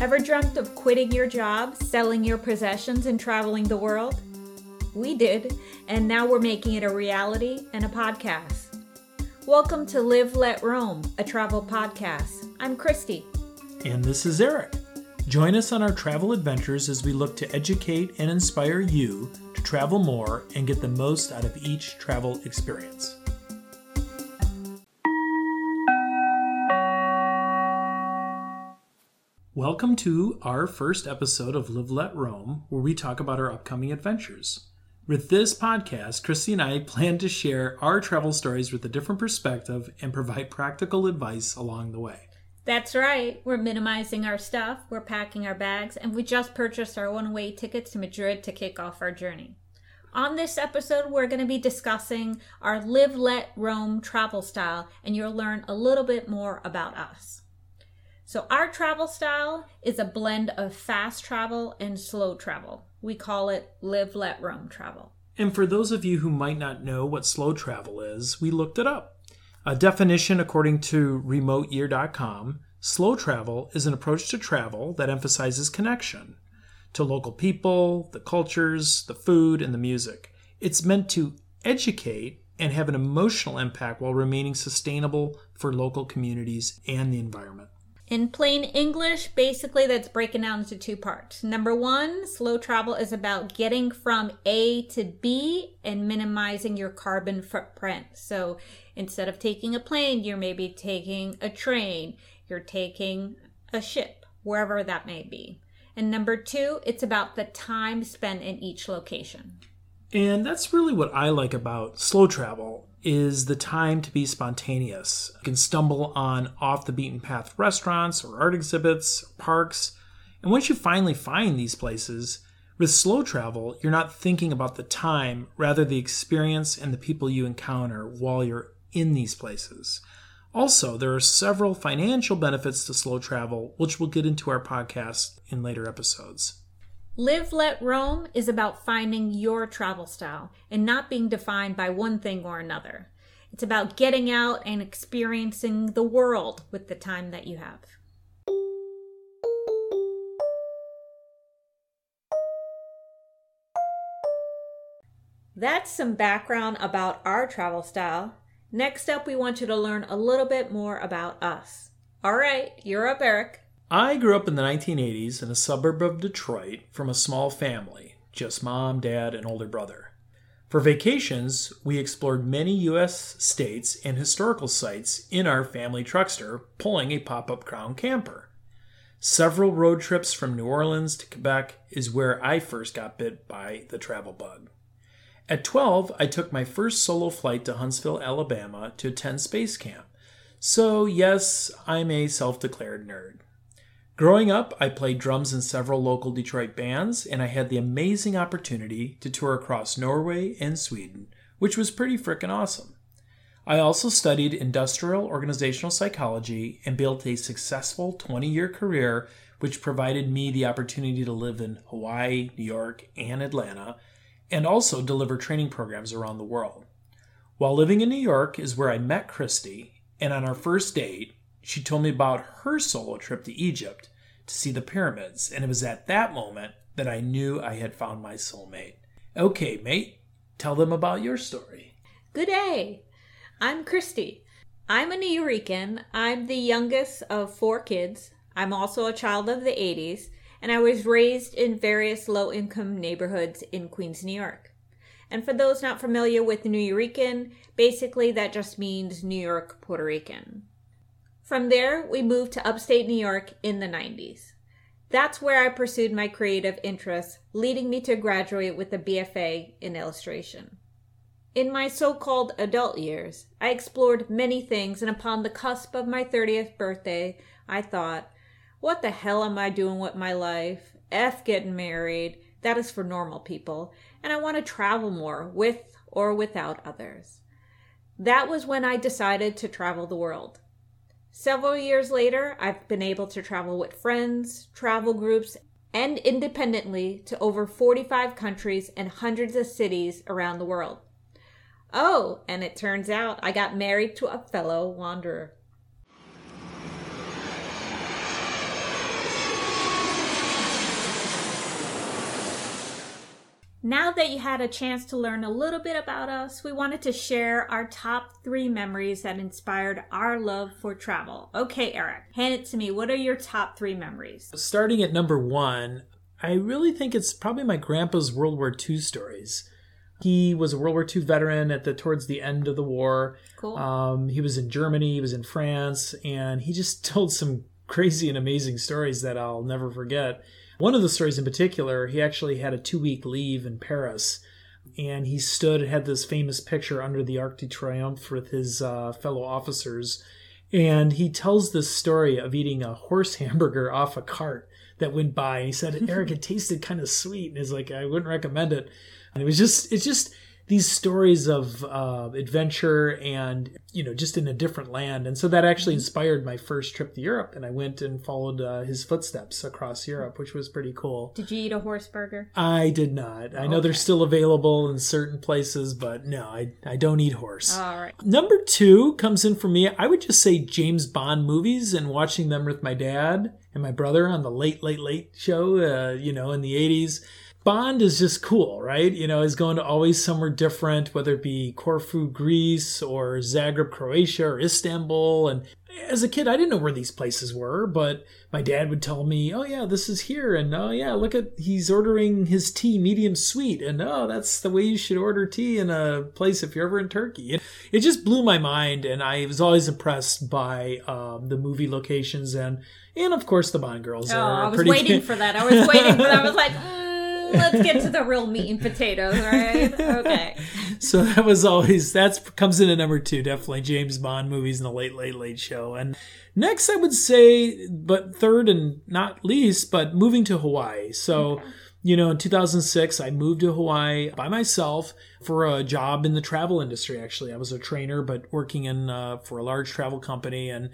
Ever dreamt of quitting your job, selling your possessions, and traveling the world? We did, and now we're making it a reality and a podcast. Welcome to Live Let Roam, a travel podcast. I'm Christy. And this is Eric. Join us on our travel adventures as we look to educate and inspire you to travel more and get the most out of each travel experience. Welcome to our first episode of Live Let Roam, where we talk about our upcoming adventures. With this podcast, Christy and I plan to share our travel stories with a different perspective and provide practical advice along the way. That's right. We're minimizing our stuff, we're packing our bags, and we just purchased our one way tickets to Madrid to kick off our journey. On this episode, we're going to be discussing our Live Let Roam travel style, and you'll learn a little bit more about us. So, our travel style is a blend of fast travel and slow travel. We call it live, let, roam travel. And for those of you who might not know what slow travel is, we looked it up. A definition according to remoteyear.com slow travel is an approach to travel that emphasizes connection to local people, the cultures, the food, and the music. It's meant to educate and have an emotional impact while remaining sustainable for local communities and the environment. In plain English, basically that's breaking down into two parts. Number one, slow travel is about getting from A to B and minimizing your carbon footprint. So instead of taking a plane, you're maybe taking a train, you're taking a ship, wherever that may be. And number two, it's about the time spent in each location. And that's really what I like about slow travel is the time to be spontaneous. You can stumble on off the beaten path restaurants or art exhibits, or parks. And once you finally find these places, with slow travel, you're not thinking about the time, rather the experience and the people you encounter while you're in these places. Also, there are several financial benefits to slow travel, which we'll get into our podcast in later episodes. Live Let Roam is about finding your travel style and not being defined by one thing or another. It's about getting out and experiencing the world with the time that you have. That's some background about our travel style. Next up, we want you to learn a little bit more about us. All right, you're up, Eric. I grew up in the 1980s in a suburb of Detroit from a small family, just mom, dad, and older brother. For vacations, we explored many U.S. states and historical sites in our family truckster, pulling a pop up crown camper. Several road trips from New Orleans to Quebec is where I first got bit by the travel bug. At 12, I took my first solo flight to Huntsville, Alabama to attend space camp. So, yes, I'm a self declared nerd. Growing up, I played drums in several local Detroit bands, and I had the amazing opportunity to tour across Norway and Sweden, which was pretty frickin' awesome. I also studied industrial organizational psychology and built a successful 20 year career, which provided me the opportunity to live in Hawaii, New York, and Atlanta, and also deliver training programs around the world. While living in New York is where I met Christy, and on our first date, she told me about her solo trip to Egypt to see the pyramids, and it was at that moment that I knew I had found my soulmate. Okay, mate, tell them about your story. Good day. I'm Christy. I'm a New Nuyorican. I'm the youngest of four kids. I'm also a child of the 80s, and I was raised in various low income neighborhoods in Queens, New York. And for those not familiar with New Nuyorican, basically that just means New York, Puerto Rican. From there, we moved to upstate New York in the 90s. That's where I pursued my creative interests, leading me to graduate with a BFA in illustration. In my so called adult years, I explored many things, and upon the cusp of my 30th birthday, I thought, what the hell am I doing with my life? F getting married. That is for normal people. And I want to travel more with or without others. That was when I decided to travel the world. Several years later, I've been able to travel with friends, travel groups, and independently to over 45 countries and hundreds of cities around the world. Oh, and it turns out I got married to a fellow wanderer. Now that you had a chance to learn a little bit about us, we wanted to share our top three memories that inspired our love for travel. Okay, Eric, hand it to me. What are your top three memories? Starting at number one, I really think it's probably my grandpa's World War II stories. He was a World War II veteran at the towards the end of the war. Cool. Um, he was in Germany, he was in France, and he just told some crazy and amazing stories that I'll never forget. One of the stories in particular, he actually had a two week leave in Paris, and he stood had this famous picture under the Arc de Triomphe with his uh, fellow officers, and he tells this story of eating a horse hamburger off a cart that went by. And he said, Eric, it tasted kind of sweet, and he's like, I wouldn't recommend it. And it was just, it's just these stories of uh, adventure and you know just in a different land and so that actually Mm-hmm. inspired my first trip to europe and i went and followed uh, his footsteps across europe which was pretty cool Did you eat a horse burger? i did not i know they're still available in certain places but no i, I don't eat horse All right. Number two comes in for me. I would just say James Bond movies and watching them with my dad and my brother on the Late Late Late show, uh, you know, in the 80s. Bond is just cool, right? You know, he's going to always somewhere different, whether it be Corfu, Greece, or Zagreb, Croatia, or Istanbul. And as a kid, I didn't know where these places were, but my dad would tell me, oh, yeah, this is here. And oh, yeah, look at, he's ordering his tea medium sweet. And oh, that's the way you should order tea in a place if you're ever in Turkey. It, just blew my mind. And I was always impressed by um, the movie locations and, and of course, the Bond girls. Oh, are I was waiting for that. I was waiting for that. I was like, mm, let's get to the real meat and potatoes, right? Okay. so that was always that's comes in at number two definitely james bond movies and the late late late show. And next i would say but third and not least but moving to hawaii. So you know in 2006 i moved to hawaii by myself for a job in the travel industry actually. I was a trainer but working in uh, for a large travel company and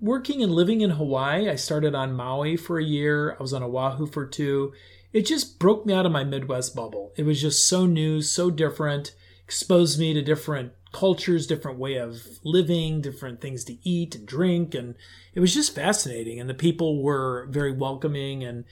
working and living in hawaii. I started on maui for a year. I was on oahu for two it just broke me out of my midwest bubble it was just so new so different exposed me to different cultures, different way of living, different things to eat and drink, and it was just fascinating. And the people were very welcoming, and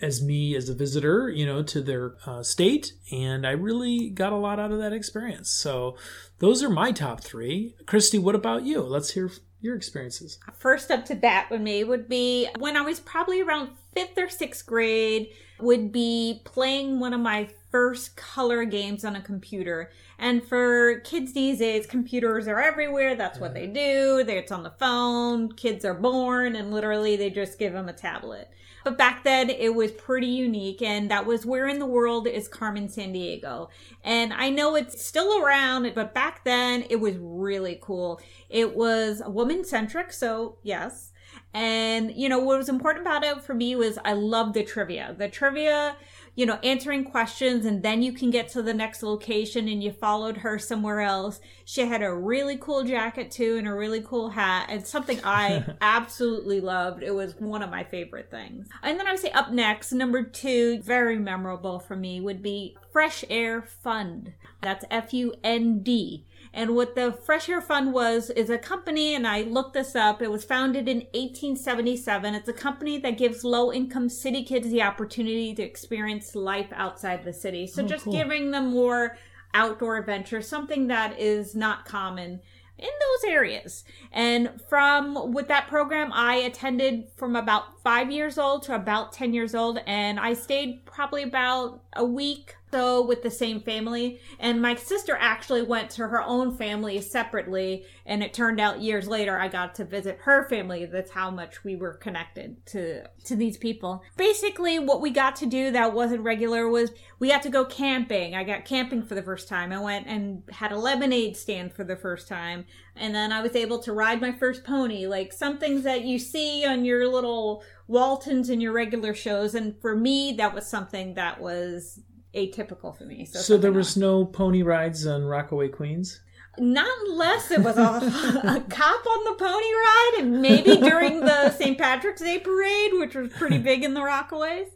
as me as a visitor, you know, to their uh, state, and I really got a lot out of that experience. So those are my top three. Christy, what about you? Let's hear your experiences. First up to bat with me would be when I was probably around fifth or sixth grade, would be playing one of my first color games on a computer. And for kids these days, computers are everywhere. That's what they do. It's on the phone. Kids are born and literally they just give them a tablet. But back then it was pretty unique and that was where in the world is Carmen Sandiego. And I know it's still around, but back then it was really cool. It was woman centric, so yes. And you know what was important about it for me was I loved the trivia. The trivia, you know, answering questions and then you can get to the next location and you followed her somewhere else. She had a really cool jacket too and a really cool hat and something I absolutely loved. It was one of my favorite things. And then I would say up next, number two, very memorable for me would be Fresh Air Fund. That's F U N D. And what the Fresh Air Fund was is a company, and I looked this up. It was founded in 1877. It's a company that gives low income city kids the opportunity to experience life outside the city. So Oh, just cool. giving them more outdoor adventure, something that is not common in those areas. And from with that program, I attended from about five years old to about 10 years old, and I stayed probably about a week so with the same family. And my sister actually went to her own family separately, and it turned out years later I got to visit her family. That's how much we were connected to to these people. Basically, what we got to do that wasn't regular was we got to go camping. I got camping for the first time. I went and had a lemonade stand for the first time. And then I was able to ride my first pony, like some things that you see on your little Waltons and your regular shows. And for me, that was something that was atypical for me. So, So there was no pony rides on Rockaway Queens? not unless it was a, a cop on the pony ride and maybe during the St. Patrick's Day parade, which was pretty big in the Rockaways,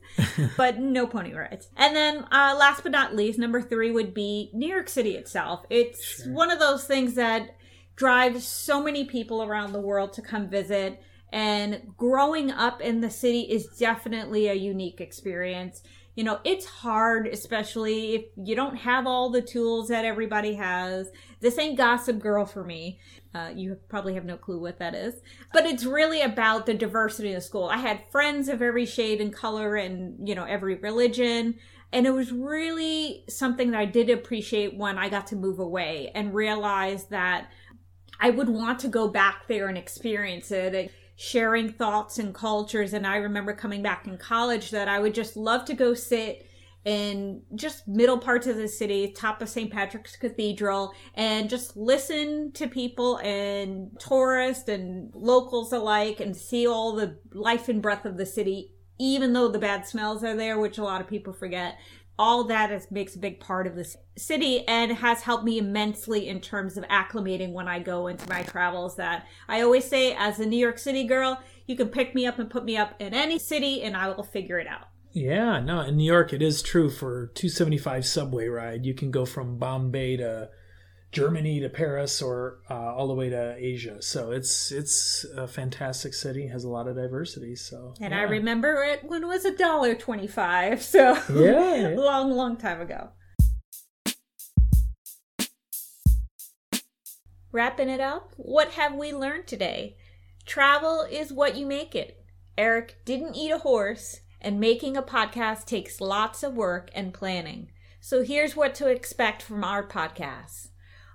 but no pony rides. And then uh, last but not least, number three would be New York City itself. It's Sure. one of those things that drives so many people around the world to come visit. And growing up in the city is definitely a unique experience. You know, it's hard, especially if you don't have all the tools that everybody has. This ain't Gossip Girl for me. Uh, you probably have no clue what that is. But it's really about the diversity of school. I had friends of every shade and color and, you know, every religion. And it was really something that I did appreciate when I got to move away and realize that I would want to go back there and experience it sharing thoughts and cultures. And I remember coming back in college that I would just love to go sit in just middle parts of the city, top of St. Patrick's Cathedral, and just listen to people and tourists and locals alike and see all the life and breath of the city, even though the bad smells are there, which a lot of people forget all that is, makes a big part of the city and has helped me immensely in terms of acclimating when I go into my travels. That I always say, as a New York City girl, you can pick me up and put me up in any city and I will figure it out. Yeah, no, in New York, it is true for 275 subway ride. You can go from Bombay to Germany to Paris or uh, all the way to Asia. So it's it's a fantastic city. Has a lot of diversity. So and yeah. I remember it when it was a dollar twenty five. So yeah, long long time ago. Wrapping it up, what have we learned today? Travel is what you make it. Eric didn't eat a horse, and making a podcast takes lots of work and planning. So here's what to expect from our podcast.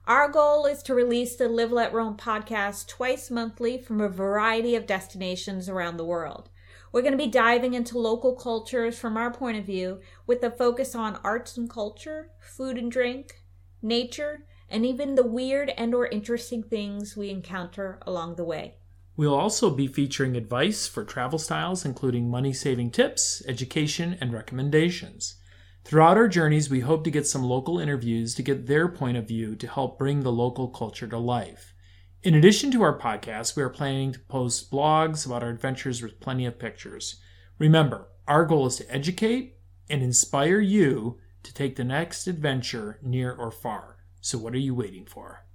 Our goal is to release the Live Let Roam podcast twice monthly from a variety of destinations around the world. We're going to be diving into local cultures from our point of view with a focus on arts and culture, food and drink, nature, and even the weird and or interesting things we encounter along the way. We'll also be featuring advice for travel styles including money-saving tips, education, and recommendations. Throughout our journeys, we hope to get some local interviews to get their point of view to help bring the local culture to life. In addition to our podcast, we are planning to post blogs about our adventures with plenty of pictures. Remember, our goal is to educate and inspire you to take the next adventure near or far. So, what are you waiting for?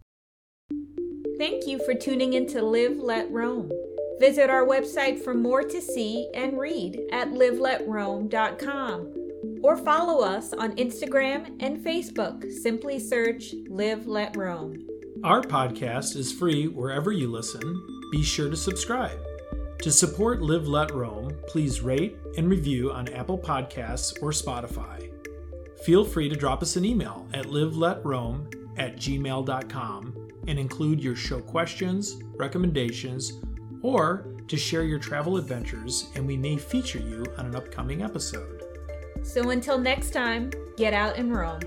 Thank you for tuning in to Live Let Roam. Visit our website for more to see and read at liveletroam.com or follow us on Instagram and Facebook. Simply search Live Let Roam. Our podcast is free wherever you listen. Be sure to subscribe. To support Live Let Roam, please rate and review on Apple Podcasts or Spotify. Feel free to drop us an email at liveletroam at gmail.com and include your show questions, recommendations, or to share your travel adventures, and we may feature you on an upcoming episode. So until next time, get out and roam.